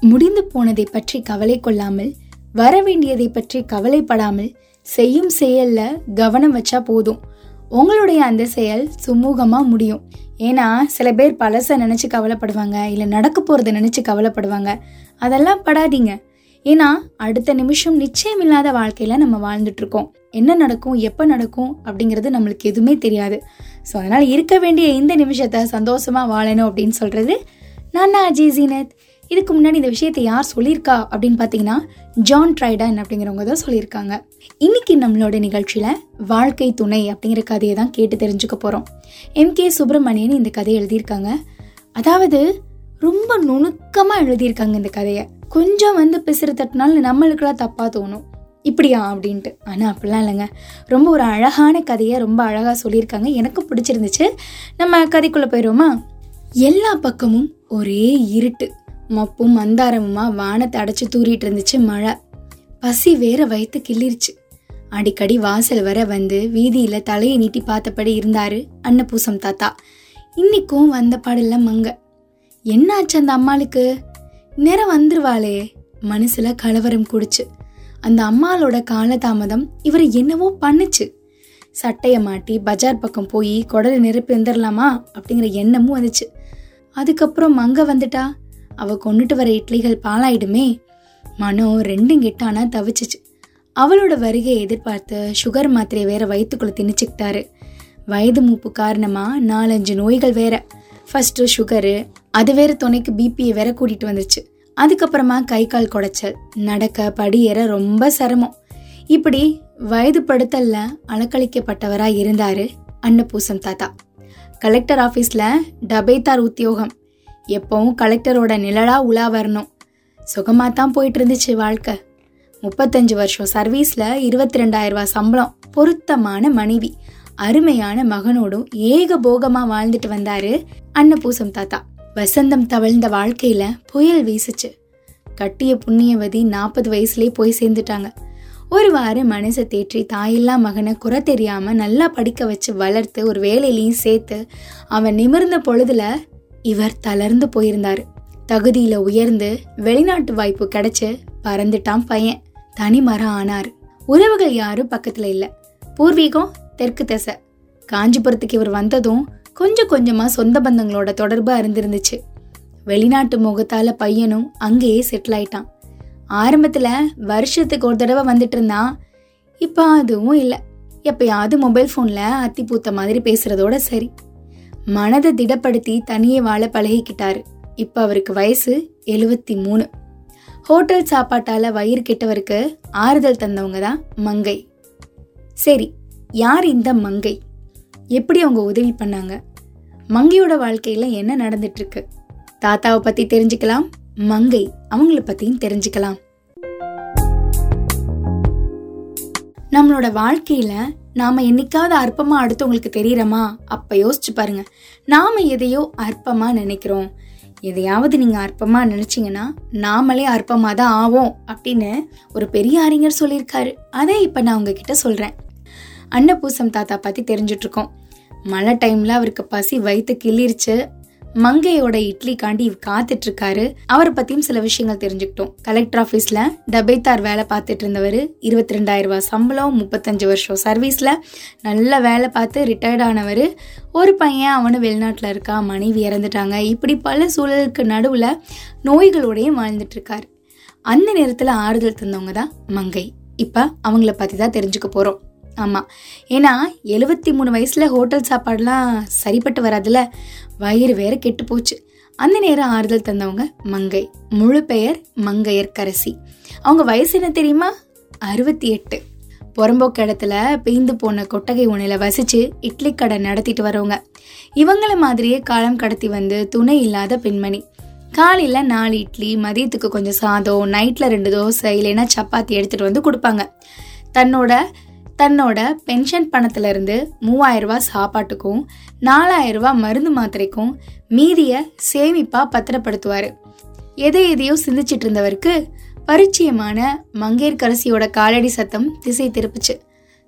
முடிந்து போனதை பற்றி கவலை கொள்ளாமல் வர வேண்டியதை பற்றி கவலைப்படாமல் செய்யும் செயல்ல கவனம் வச்சா போதும். உங்களுடைய அந்த செயல் சுமூகமா முடியும். ஏன்னா சில பேர் பழச நினைச்சு கவலைப்படுவாங்க இல்ல நடக்க போறத நினைச்சு கவலைப்படுவாங்க. அதெல்லாம் படாதீங்க. ஏன்னா அடுத்த நிமிஷம் நிச்சயம் இல்லாத வாழ்க்கையில நம்ம வாழ்ந்துட்டு இருக்கோம். என்ன நடக்கும் எப்ப நடக்கும் அப்படிங்கிறது நம்மளுக்கு எதுவுமே தெரியாது. ஸோ அதனால் இருக்க வேண்டிய இந்த நிமிஷத்தை சந்தோஷமாக வாழணும் அப்படின்னு சொல்கிறது நான் அஜய் ஜீனத். இதுக்கு முன்னாடி இந்த விஷயத்தை யார் சொல்லியிருக்கா அப்படின்னு பார்த்தீங்கன்னா ஜான் ட்ரைடன் அப்படிங்கிறவங்க தான் சொல்லியிருக்காங்க. இன்னைக்கு நம்மளோட நிகழ்ச்சியில் வாழ்க்கை துணை அப்படிங்கிற கதையை தான் கேட்டு தெரிஞ்சுக்க போகிறோம் எம். கே. சுப்பிரமணியன் இந்த கதையை எழுதியிருக்காங்க. அதாவது ரொம்ப நுணுக்கமாக எழுதியிருக்காங்க இந்த கதையை. கொஞ்சம் வந்து பிசுறு தட்டினாலும் நம்மளுக்குலாம் தப்பாக தோணும். இப்படியா அப்படின்ட்டு. ஆனால் அப்படிலாம் இல்லைங்க. ரொம்ப ஒரு அழகான கதையை ரொம்ப அழகாக சொல்லியிருக்காங்க. எனக்கும் பிடிச்சிருந்துச்சு. நம்ம கதைக்குள்ளே போயிடுவோமா? எல்லா பக்கமும் ஒரே இருட்டு. மப்பும் மந்தாரமுமா வானத்தை அடைச்சி தூரிட்டு இருந்துச்சு மழை. பசி வேற வயிற்று கிள்ளிருச்சு. அடிக்கடி வாசல் வர வந்து வீதியில் தலையை நீட்டி பார்த்தபடி இருந்தார் அன்னபூசம் தாத்தா. இன்னைக்கும் வந்த பாடல மங்க. என்னாச்சு அந்த அம்மாளுக்கு? நேரம் வந்துருவாளே. மனசில் கலவரம் குடிச்சு. அந்த அம்மாளோட காலதாமதம் இவரை என்னவோ பண்ணுச்சு. சட்டையை மாட்டி பஜார் பக்கம் போய் குடலை நெருப்பு எந்திரலாமா அப்படிங்கிற எண்ணமும் வந்துச்சு. அதுக்கப்புறம் மங்க வந்துட்டா? அவ கொண்டுட்டு வர இட்லிகள் பாலாயிடுமே மனம் ரெண்டும் கெட்டானா தவிச்சிச்சு. அவளோட வருகையை எதிர்பார்த்து சுகர் மாத்திரையை வேற வயிற்றுக்குள்ளே திணிச்சுக்கிட்டாரு. வயது மூப்பு காரணமாக நாலஞ்சு நோய்கள் வேற. ஃபஸ்ட்டு சுகரு அது வேற துணைக்கு பிபியை வேற கூட்டிகிட்டு வந்துச்சு அதுக்கப்புறமா கை கால் குடைச்சல் நடக்க படியேற ரொம்ப சிரமம். இப்படி வயது படுத்தல்ல அலக்களிக்கப்பட்டவரா இருந்தாரு அன்னபூசம் தாத்தா. கலெக்டர் ஆபீஸ்ல டபேத்தார் உத்தியோகம். எப்பவும் கலெக்டரோட நிழலா உலா வரணும். சுகமா தான் போயிட்டு இருந்துச்சு வாழ்க்கை. முப்பத்தஞ்சு வருஷம் சர்வீஸ்ல இருபத்தி ரெண்டாயிரம் ரூபாய் சம்பளம் பொருத்தமான மனைவி அருமையான மகனோடும் ஏக போகமா வாழ்ந்துட்டு வந்தாரு அன்னபூசம் தாத்தா. வசந்தம் தவழ்ந்த வாழ்க்கையில புயல் வீசுச்சு. கட்டிய புண்ணியவதி நாற்பது வயசுலயே போய் சேர்ந்துட்டாங்க. ஒரு வாரம் மனசை தேற்றி தாயில்லா மகனை குறை தெரியாம நல்லா படிக்க வச்சு வளர்த்து ஒரு வேலையிலையும் சேர்த்து அவன் நிமிர்ந்த பொழுதுல இவர் தளர்ந்து போயிருந்தார். தகுதியில உயர்ந்து வெளிநாட்டு வாய்ப்பு கிடைச்சு பறந்துட்டான் பையன். தனி மரம் உறவுகள் யாரும் பக்கத்துல இல்ல. பூர்வீகம் தெற்கு திசை. காஞ்சிபுரத்துக்கு இவர் வந்ததும் கொஞ்சம் கொஞ்சமாக சொந்த பந்தங்களோட தொடர்பு அறிந்திருந்துச்சு. வெளிநாட்டு முகத்தால் பையனும் அங்கேயே செட்டில் ஆயிட்டான். ஆரம்பத்தில் வருஷத்துக்கு ஒரு தடவை வந்துட்டு இருந்தான் இப்போ அதுவும் இல்லை. எப்பயாவது மொபைல் ஃபோனில் அத்தி பூத்த மாதிரி பேசுகிறதோட சரி. மனதை திடப்படுத்தி தனியே வாழ பழகிக்கிட்டாரு. இப்போ அவருக்கு வயசு எழுவத்தி மூணு. ஹோட்டல் சாப்பாட்டால் வயிறு கெட்டவருக்கு ஆறுதல் தந்தவங்க தான் மங்கை. சரி யார் இந்த மங்கை? எப்படி அவங்க உதவி பண்ணாங்க? மங்கையோட வாழ்க்கையில என்ன நடந்துட்டு தாத்தாவை பத்தி தெரிஞ்சுக்கலாம் மங்கை அவங்கள பத்தியும் தெரிஞ்சுக்கலாம். நம்மளோட வாழ்க்கையில நாம என்னைக்காவது அற்பமா அடுத்தவங்களுக்கு தெரியறோமா? அப்ப யோசிச்சு பாருங்க. நாம எதையோ அற்பமா நினைக்கிறோம். எதையாவது நீங்க அற்பமா நினைச்சீங்கன்னா நாமளே அற்பமா தான் ஆவோம் அப்படின்னு ஒரு பெரிய அறிஞர் சொல்லியிருக்காரு. அதை இப்ப நான் உங்ககிட்ட சொல்றேன். அன்னபூசம் தாத்தா பத்தி தெரிஞ்சிட்டு இருக்கோம் மழை டைம்ல அவருக்கு பசி வயிற்று கிள்ளிருச்சு. மங்கையோட இட்லி காண்டி காத்துட்டு இருக்காரு அவரை பத்தியும் சில விஷயங்கள் தெரிஞ்சுக்கிட்டோம். கலெக்டர் ஆபீஸ்ல டபைத்தார் வேலை பார்த்துட்டு இருந்தவர் இருபத்தி ரெண்டாயிரம் ரூபாய் சம்பளம் முப்பத்தஞ்சு வருஷம் சர்வீஸ்ல நல்ல வேலை பார்த்து ரிட்டையர்ட் ஆனவர் ஒரு பையன் அவனு வெளிநாட்டில் இருக்கா மனைவி இறந்துட்டாங்க. இப்படி பல சூழலுக்கு நடுவுல நோய்களோடையும் வாழ்ந்துட்டு இருக்காரு அந்த நேரத்தில் ஆறுதல் தந்தவங்க தான் மங்கை. இப்போ அவங்கள பற்றி தான் தெரிஞ்சுக்க போகிறோம் ஆமாம் ஏன்னா எழுபத்தி மூணு வயசில் ஹோட்டல் சாப்பாடுலாம் சரிப்பட்டு வராதுல வயிறு வேற கெட்டு போச்சு அந்த நேரம் ஆறுதல் தந்தவங்க மங்கை. முழு பெயர் மங்கையர் கரசி. அவங்க வயசு என்ன தெரியுமா? அறுபத்தி எட்டு. புறம்போக்கு இடத்துல பெய்ந்து போன கொட்டகை உணையில் வசிச்சு இட்லி கடை நடத்திட்டு வரவங்க. இவங்களை மாதிரியே காலம் கடத்தி வந்து துணை இல்லாத பெண்மணி. காலையில் நாலு இட்லி மதியத்துக்கு கொஞ்சம் சாதம் நைட்டில் ரெண்டு தோசை இல்லைன்னா சப்பாத்தி எடுத்துகிட்டு வந்து கொடுப்பாங்க. தன்னோட தன்னோட பென்ஷன் பணத்துல இருந்து மூவாயிரம் ரூபாய் சாப்பாட்டுக்கும் நாலாயிரம் ரூபாய் மருந்து மாத்திரைக்கும் மீதிய சேமிப்பா பத்திரப்படுத்துவாரு. எதை எதையோ சிந்திச்சிட்டு இருந்தவருக்கு பரிச்சயமான மங்கேற்கரசியோட காலடி சத்தம் திசை திருப்புச்சு.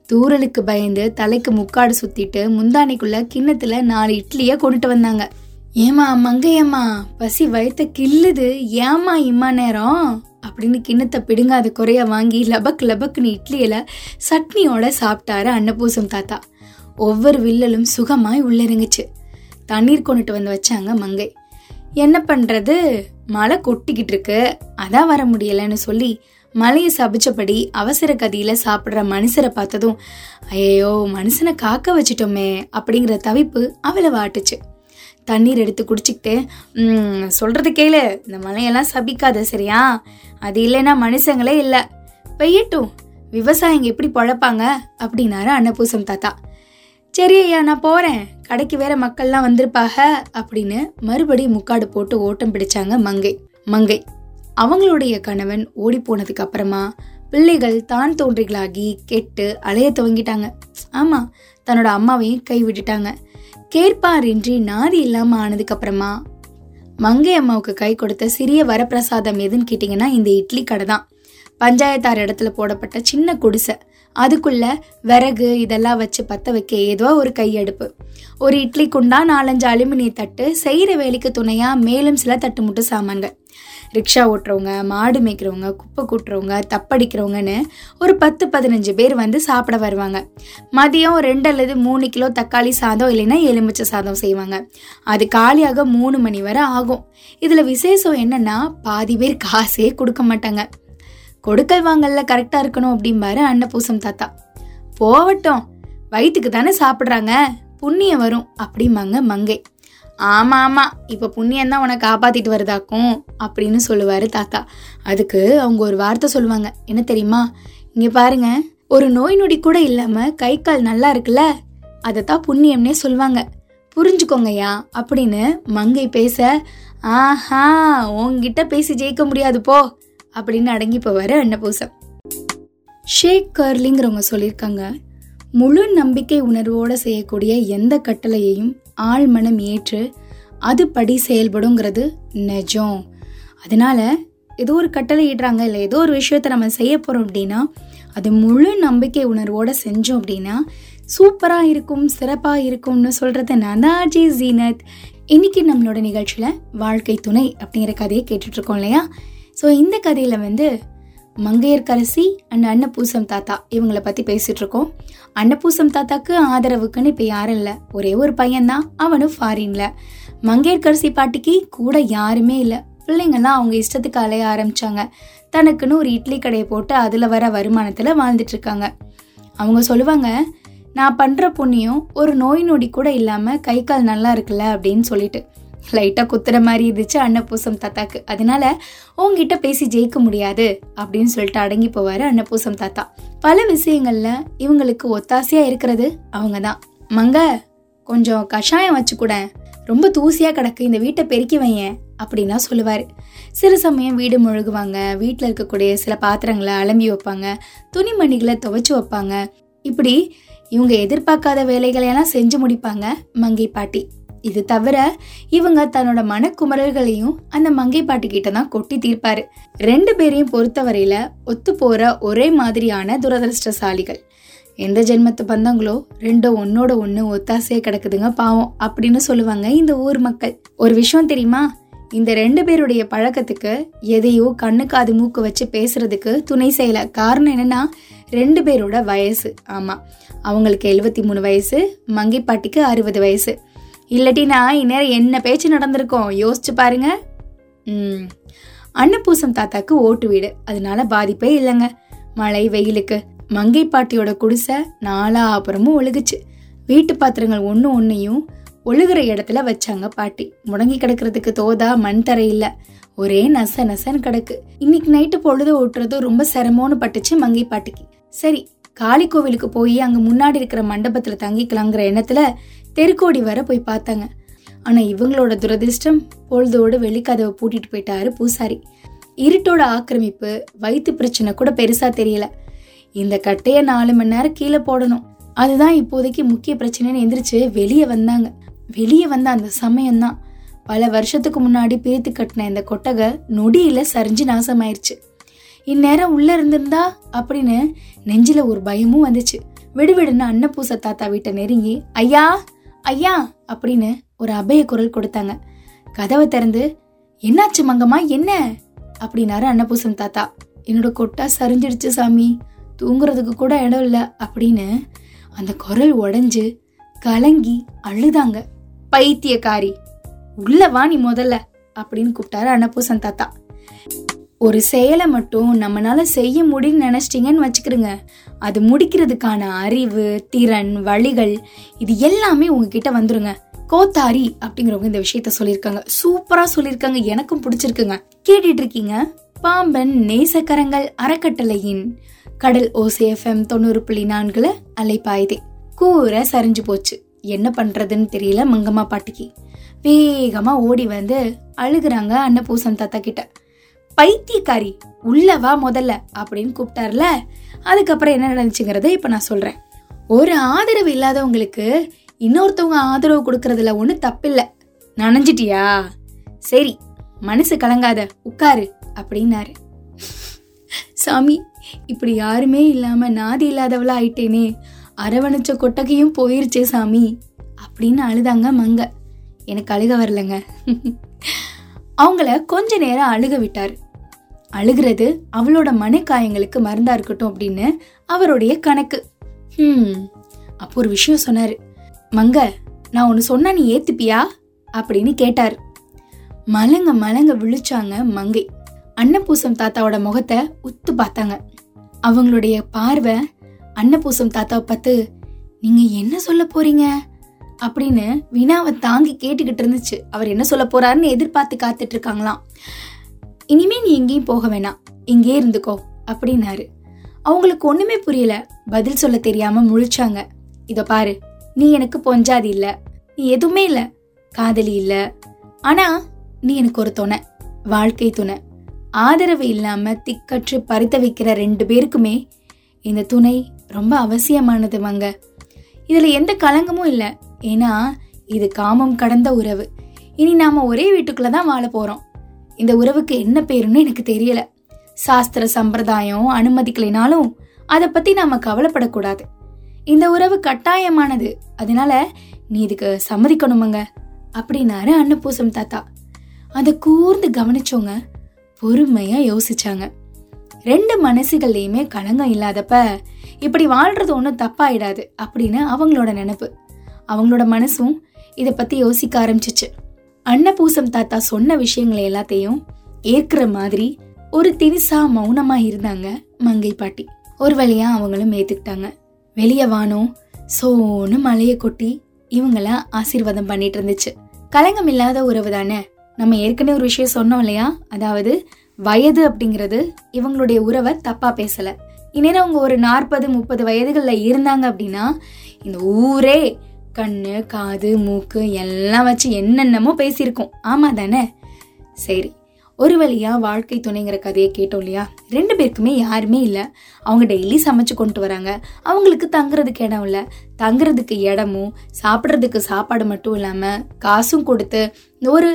தூரலுக்கு பயந்து தலைக்கு முக்காடு சுத்திட்டு முந்தானைக்குள்ள கிண்ணத்துல நாலு இட்லிய கொண்டுட்டு வந்தாங்க. ஏமா மங்கையம்மா பசி வயித்த கில்லுது ஏமா இம்மா நேரம்? அப்படின்னு கிண்ணத்தை பிடுங்காத குறைய வாங்கி லபக் லபக்குன்னு இட்லியில சட்னியோட சாப்பிட்டாரு அன்னபூசம் தாத்தா. ஒவ்வொரு வில்லலும் சுகமாய் உள்ளிறங்குச்சு. தண்ணீர் கொண்டுட்டு வந்து வச்சாங்க மங்கை. என்ன பண்றது? மழை கொட்டிக்கிட்டு இருக்கு. அதான் வர முடியலன்னு சொல்லி மலையை சபிச்சபடி அவசர கதியில சாப்பிட்ற மனுஷரை பார்த்ததும் ஐயோ மனுஷனை காக்க வச்சிட்டோமே அப்படிங்கிற தவிப்பு அவளை வாட்டுச்சு. தண்ணீர் எடுத்து குடிச்சிக்கிட்டு சொல்கிறது கேளு. இந்த மலையெல்லாம் சபிக்காத சரியா? அது இல்லைன்னா மனுஷங்களே இல்லை. பெய்யட்டும். விவசாயிங்க எப்படி பழப்பாங்க? அப்படின்னாரு அன்னபூசம் தாத்தா. சரி ஐயா நான் போகிறேன் கடைக்கு வேற மக்கள்லாம் வந்திருப்பாக அப்படின்னு மறுபடியும் முக்காடு போட்டு ஓட்டம் பிடிச்சாங்க மங்கை. மங்கை. அவங்களுடைய கணவன் ஓடி போனதுக்கு அப்புறமா பிள்ளைகள் தான் தோன்றிகளாகி கெட்டு அலைய துவங்கிட்டாங்க. ஆமாம் தன்னோட அம்மாவையும் கை விட்டுட்டாங்க. கேட்பாரின்றி நாதி இல்லாம ஆனதுக்கு அப்புறமா மங்கை அம்மாவுக்கு கை கொடுத்த சிறிய வரப்பிரசாதம் எதுன்னு கேட்டீங்கன்னா இந்த இட்லி கடை தான். பஞ்சாயத்தார் இடத்துல போடப்பட்ட சின்ன குடிசை. அதுக்குள்ள விறகு இதெல்லாம் வச்சு பத்த வைக்க ஏதோ ஒரு கையடுப்பு. ஒரு இட்லி குண்டா நாலஞ்சு அலுமினிய தட்டு செய்கிற வேலைக்கு துணையா மேலும் சில தட்டு முட்டு சாமான்கள். ரிக்ஷா ஓட்டுறவங்க மாடு மேய்க்கிறவங்க குப்பை கூட்டுறவங்க தப்படிக்கிறவங்கன்னு ஒரு பத்து பதினஞ்சு பேர் வந்து சாப்பிட வருவாங்க. மதியம் ரெண்டு அல்லது மூணு கிலோ தக்காளி சாதம் இல்லைன்னா எலுமிச்சை சாதம் செய்வாங்க. அது காலியாக மூணு மணி வரை ஆகும். இதில் விசேஷம் என்னன்னா பாதி பேர் காசே கொடுக்க மாட்டாங்க. கொடுக்கல் வாங்கல்ல கரெக்டாக இருக்கணும் அப்படிம்பாரு அன்னபூசம் தாத்தா. போவட்டும் வயிற்றுக்கு தானே சாப்பிட்றாங்க புண்ணியம் வரும் அப்படிம்பாங்க மங்கை. ஆமாம் ஆமாம் இப்போ புண்ணியம் தான் உனக்கு காப்பாற்றிட்டு வருதாக்கும் அப்படின்னு சொல்லுவார் தாத்தா. அதுக்கு அவங்க ஒரு வார்த்தை சொல்லுவாங்க. என்ன தெரியுமா? இங்கே பாருங்க. ஒரு நோய் நொடி கூட இல்லாமல் கை கால் நல்லா இருக்குல்ல? அதை தான் புண்ணியம்னே சொல்லுவாங்க. புரிஞ்சுக்கோங்கய்யா அப்படின்னு மங்கை பேச ஆஹா உங்ககிட்ட பேசி ஜெயிக்க முடியாது போ அப்படின்னு அடங்கி போவார் அன்னபூசம். ஷேக் கர்லிங்கிறவங்க சொல்லியிருக்காங்க. முழு நம்பிக்கை உணர்வோடு செய்யக்கூடிய எந்த கட்டளையையும் ஆள் மனம் ஏற்று அதுபடி செயல்படுங்கிறது நிஜம். அதனால ஏதோ ஒரு கட்டளை இடுறாங்க இல்லை ஏதோ ஒரு விஷயத்த நம்ம செய்ய போகிறோம் அப்படின்னா அது முழு நம்பிக்கை உணர்வோடு செஞ்சோம் அப்படின்னா சூப்பராக இருக்கும் சிறப்பாக இருக்கும்னு சொல்கிறது நனாஜி ஜீனத். இன்னைக்கு நம்மளோட நிகழ்ச்சியில் வாழ்க்கை துணை அப்படிங்கிற கதையை கேட்டுட்ருக்கோம் இல்லையா? ஸோ இந்த கதையில் வந்து மங்கையர்கரசி அண்ட் அன்னபூசம் தாத்தா இவங்கள பத்தி பேசிட்டு இருக்கோம். அன்னபூசம் தாத்தாக்கு ஆதரவுக்குன்னு இப்ப யாரும் இல்ல. ஒரே ஒரு பையன்தான் அவனும் ஃபாரின்ல மங்கையர்கரசி பாட்டிக்கு கூட யாருமே இல்ல. பிள்ளைங்கள்லாம் அவங்க இஷ்டத்துக்கு அலைய ஆரம்பிச்சாங்க. தனக்குன்னு ஒரு இட்லி கடையை போட்டு அதுல வர வருமானத்துல வாழ்ந்துட்டு இருக்காங்க. அவங்க சொல்லுவாங்க நான் பண்ற புண்ணியம் ஒரு நோய் நொடி கூட இல்லாம கை கால் நல்லா இருக்குல்ல? அப்படின்னு சொல்லிட்டு. லைட்டாக குத்துற மாதிரி இருந்துச்சு அன்னப்பூசம் தாத்தாக்கு. அதனால உங்ககிட்ட பேசி ஜெயிக்க முடியாது அப்படின்னு சொல்லிட்டு அடங்கி போவார் அன்னப்பூசம் தாத்தா. பல விஷயங்கள்ல இவங்களுக்கு ஒத்தாசையாக இருக்கிறது அவங்க தான் மங்க கொஞ்சம் கஷாயம் வச்சு கூட ரொம்ப தூசியாக கிடக்கு இந்த வீட்டை பெருக்கி வையன் அப்படின்னா சொல்லுவார். சில சமயம் வீடு முழுகுவாங்க வீட்டில் இருக்கக்கூடிய சில பாத்திரங்களை அலம்பி வைப்பாங்க துணிமணிகளை துவைச்சு வைப்பாங்க. இப்படி இவங்க எதிர்பார்க்காத வேலைகளை எல்லாம் செஞ்சு முடிப்பாங்க மங்கை பாட்டி. இது தவிர இவங்க தன்னோட மனக்குமரல்களையும் அந்த மங்கை பாட்டு கிட்ட தான் கொட்டி தீர்ப்பாரு. ரெண்டு பேரையும் பொறுத்தவரையில ஒத்து போற ஒரே மாதிரியான துரதிருஷ்டசாலிகள். எந்த ஜென்மத்து பந்தங்களோ ரெண்டும் ஒன்னோட ஒன்று ஒத்தாசையே கிடக்குதுங்க பாவம் அப்படின்னு சொல்லுவாங்க இந்த ஊர் மக்கள். ஒரு விஷயம் தெரியுமா? இந்த ரெண்டு பேருடைய பழக்கத்துக்கு எதையோ கண்ணுக்கு அது மூக்கு வச்சு பேசுறதுக்கு துணை செய்யல. காரணம் என்னன்னா ரெண்டு பேரோட வயசு. ஆமா அவங்களுக்கு எழுபத்தி மூணு வயசு மங்கை பாட்டிக்கு அறுபது வயசு. இல்லாட்டினா இந்நேரம் என்ன பேச்சு நடந்திருக்கோம்? யோசிச்சு பாருங்க. ம். அன்னப்பூசம் தாத்தாக்கு ஓட்டு வீடு. அதனால பாதிப்பே இல்லைங்க. மழை வெயிலுக்கு மங்கை பாட்டியோட குடிசை நாலாபுரமும் ஒழுகுச்சு. வீட்டு பாத்திரங்கள் ஒன்று ஒன்றையும் ஒழுகிற இடத்துல வச்சாங்க பாட்டி. முடங்கி கிடக்கிறதுக்கு தோதா மண் தர இல்லை. ஒரே நச நசன்னு கிடக்கு. இன்னைக்கு நைட்டு பொழுது ஓட்டுறது ரொம்ப சிரமம்னு பட்டுச்சு மங்கை பாட்டிக்கு. சரி காளி கோவிலுக்கு போய் அங்க முன்னாடி இருக்கிற மண்டபத்துல தங்கிக்கலாங்கிற எண்ணத்துல தெருக்கோடி வர போய் பார்த்தாங்க. ஆனா இவங்களோட துரதிர்ஷ்டம் பொழுதோடு வெளிக்கதவை பூட்டிட்டு போயிட்டாரு பூசாரி. இருட்டோட ஆக்கிரமிப்பு வயிற்று பிரச்சனை கூட பெருசா தெரியல. இந்த கட்டைய நாலு மணி நேரம் கீழே போடணும். அதுதான் இப்போதைக்கு முக்கிய பிரச்சனைன்னு எந்திரிச்சு வெளியே வந்தாங்க. வெளியே வந்த அந்த சமயம்தான். பல வருஷத்துக்கு முன்னாடி பிரித்து கட்டின இந்த கொட்டகை நொடியில சரிஞ்சு நாசமாயிருச்சு. இந்நேரம் உள்ள இருந்திருந்தா அப்படின்னு நெஞ்சில ஒரு பயமும் வந்துச்சு. விடுவிடுன்னு அன்னப்பூச தாத்தா வீட்டை நெருங்கி ஐயா ஐயா அப்படின்னு ஒரு அபய குரல் கொடுத்தாங்க. கதவை திறந்து என்னாச்சு மங்கம்மா என்ன? அப்படின்னாரு அன்னபூசம் தாத்தா. என்னோட கொட்டா சரிஞ்சிடுச்சு சாமி தூங்குறதுக்கு கூட இடம் இல்லை அப்படின்னு அந்த குரல் உடஞ்சு கலங்கி அழுதாங்க. பைத்தியக்காரி உள்ள வா நீ முதல்ல அப்படின்னு கூப்பிட்டாரு அன்னபூசன் தாத்தா. ஒரு செயலை மட்டும் நம்மளால செய்ய முடியும்னு நினைச்சிட்டீங்கன்னு வச்சுக்கிறோங்க அது முடிக்கிறதுக்கான அறிவு திறன் வழிகள் இது எல்லாமே உங்ககிட்ட வந்துருங்க. கோத்தாரி அப்படிங்கிறவங்க இந்த விஷயத்த சொல்லியிருக்காங்க. சூப்பரா சொல்லியிருக்காங்க. எனக்கும் பிடிச்சிருக்குங்க. கேட்டுட்டு இருக்கீங்க பாம்பன் நேசக்கரங்கள் அறக்கட்டளையின் கடல் ஓசிஎஃப்எம் தொண்ணூறு புள்ளி நான்குல அலைப்பாயுதே. கூரை சரிஞ்சு போச்சு. என்ன பண்றதுன்னு தெரியல மங்கம்மா பாட்டிக்கு. வேகமா ஓடி வந்து அழுகுறாங்க அன்னபூசன் தாத்தா கிட்ட. பைத்தியக்காரி உள்ள வா முதல்ல அப்படின்னு கூப்பிட்டார்ல அதுக்கப்புறம் என்ன நடந்துச்சுங்கிறத இப்ப நான் சொல்றேன். ஒரு ஆதரவு இல்லாதவங்களுக்கு இன்னொருத்தவங்க ஆதரவு கொடுக்கறதுல ஒண்ணு தப்பில்ல. நனைஞ்சிட்டியா? சரி மனசு கலங்காத உட்காரு அப்படின்னாரு. சாமி இப்படி யாருமே இல்லாம நாதி இல்லாதவளா ஆயிட்டேனே அரவணைச்ச கொட்டகையும் போயிருச்சே சாமி அப்படின்னு அழுதாங்க மங்க. எனக்கு அழுக வரலங்க. அவங்கள கொஞ்ச நேரம் அழுக விட்டாரு. அழுகிறது அவளோட மனக்காயங்களுக்கு மருந்தா இருக்கட்டும் அப்படின்னு அவருடைய கணக்கு. ஹம் அப்போ ஒரு விஷயம் சொன்னாரு. மங்க நான் ஒன்னு சொன்னா நீ ஏத்துப்பியா? அப்படின்னு கேட்டார். மலங்க மலங்க விழிச்சாங்க மங்கை. அன்னபூசம் தாத்தாவோட முகத்தை உத்து பார்த்தாங்க. அவங்களுடைய பார்வை அன்னபூசம் தாத்தாவை பார்த்து நீங்க என்ன சொல்ல போறீங்க? அப்படின்னு வினாவை தாங்கி கேட்டுக்கிட்டு இருந்துச்சு. அவர் என்ன சொல்ல போறாருன்னு எதிர்பார்த்து காத்துட்டு இருக்காங்களாம். இனிமே நீ எங்கேயும் போக வேணாம். இங்கே இருந்துக்கோ அப்படின்னாரு. அவங்களுக்கு ஒண்ணுமே புரியல. பதில் சொல்ல தெரியாம முழிச்சாங்க. இத பாரு நீ எனக்கு பொஞ்சாதி இல்ல. நீ எதுவுமே இல்ல. காதலி இல்ல. ஆனா நீ எனக்கு ஒரு துணை. வாழ்க்கை துணை. ஆதரவு இல்லாம திக்கற்று பறித்த வைக்கிற ரெண்டு பேருக்குமே இந்த துணை ரொம்ப அவசியமானது வாங்க இதுல எந்த கலங்கமும் இல்ல. ஏன்னா இது காமம் கடந்த உறவு. இனி நாம ஒரே வீட்டுக்குள்ள தான் வாழ போறோம். இந்த உறவுக்கு என்ன பேருன்னு எனக்கு தெரியல. சாஸ்திர சம்பிரதாயம் அனுமதிக்கலைனாலும் அதை பத்தி நாம கவலைப்படக்கூடாது. இந்த உறவு கட்டாயமானது. அதனால நீ இதுக்கு சம்மதிக்கணுமங்க அப்படின்னாரு அன்னபூசம் தாத்தா. அதை கூர்ந்து கவனிச்சவங்க பொறுமையா யோசிச்சாங்க. ரெண்டு மனசுகள்லையுமே கலங்கம் இல்லாதப்ப இப்படி வாழ்றது ஒன்றும் தப்பாயிடாது அப்படின்னு அவங்களோட நினப்பு. அவங்களோட மனசும் இதை பத்தி யோசிக்க ஆரம்பிச்சிச்சு. அன்னபூசம் தாத்தா சொன்ன விஷயங்களை எல்லாத்தையும் ஏற்கிற மாதிரி ஒரு தினிசா மௌனமா இருந்தாங்க மங்கை பாட்டி. ஒரு வழியா அவங்களும் ஏத்துக்கிட்டாங்க. வெளியே வானம் சோனு மலையை கொட்டி இவங்கள ஆசீர்வாதம் பண்ணிட்டு இருந்துச்சு. கலங்கம் இல்லாத உறவு தானே? நம்ம ஏற்கனவே ஒரு விஷயம் சொன்னோம் இல்லையா? அதாவது வயது அப்படிங்கிறது இவங்களுடைய உறவை தப்பா பேசல. இந்நேரம் அவங்க ஒரு நாற்பது முப்பது வயதுகளில் இருந்தாங்க அப்படின்னா இந்த ஊரே கண்ணு காது மூக்கு எல்லாம் வச்சு என்னென்னமோ பேசியிருக்கோம். ஆமா தானே? சரி ஒரு வழியாக வாழ்க்கை துணைங்கிற கதையை கேட்டோம் இல்லையா? ரெண்டு பேருக்குமே யாருமே இல்லை. அவங்க டெய்லி சமைச்சு கொண்டு வராங்க. அவங்களுக்கு தங்குறதுக்கு இடம் இல்லை. தங்குறதுக்கு இடமும் சாப்பிட்றதுக்கு சாப்பாடு மட்டும் இல்லாமல் காசும் கொடுத்து ஒரு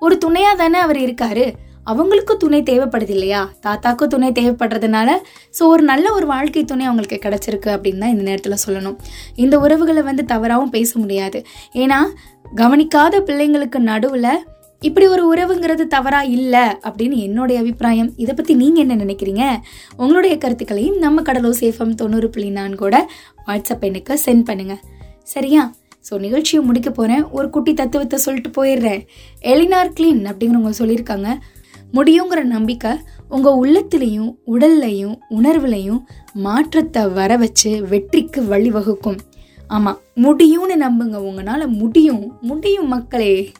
ஒரு துணையாக தானே அவர் இருக்காரு? அவங்களுக்கும் துணை தேவைப்படுது இல்லையா தாத்தாக்கும் துணை தேவைப்படுறதுனால ஸோ ஒரு நல்ல ஒரு வாழ்க்கை துணை அவங்களுக்கு கிடைச்சிருக்கு அப்படின்னு தான் இந்த நேரத்தில் சொல்லணும். இந்த உறவுகளை வந்து தவறாகவும் பேச முடியாது. ஏன்னா கவனிக்காத பிள்ளைங்களுக்கு நடுவில் இப்படி ஒரு உறவுங்கிறது தவறா இல்லை அப்படின்னு என்னுடைய அபிப்பிராயம். இதை பற்றி நீங்கள் என்ன நினைக்கிறீங்க? உங்களுடைய கருத்துக்களையும் நம்ம கடலூர் சேஃபம் தொண்ணூறு புள்ளி நான்கோட வாட்ஸ்அப் எண்ணுக்கு சென்ட் பண்ணுங்கள் சரியா? ஸோ நிகழ்ச்சியை முடிக்க போகிறேன் ஒரு குட்டி தத்துவத்தை சொல்லிட்டு போயிடுறேன். எலினார் கிளீன் அப்படிங்கிறவங்க சொல்லியிருக்காங்க. முடியுங்கிற நம்பிக்கை உங்க உள்ளத்திலையும் உடல்லையும் உணர்வுலையும் மாற்றத்தை வர வச்சு வெற்றிக்கு வழிவகுக்கும். ஆமாம் முடியும்னு நம்புங்க. உங்களால் முடியும். முடியும் மக்களே.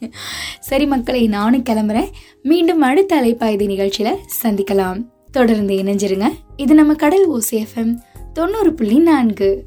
சரி மக்களே நானும் கிளம்புறேன். மீண்டும் அடுத்த அலைப்பாய்தி நிகழ்ச்சியில் சந்திக்கலாம். தொடர்ந்து இணைஞ்சிருங்க. இது நம்ம கடல் ஓசி எஃப்எம் தொண்ணூறு புள்ளி நான்கு.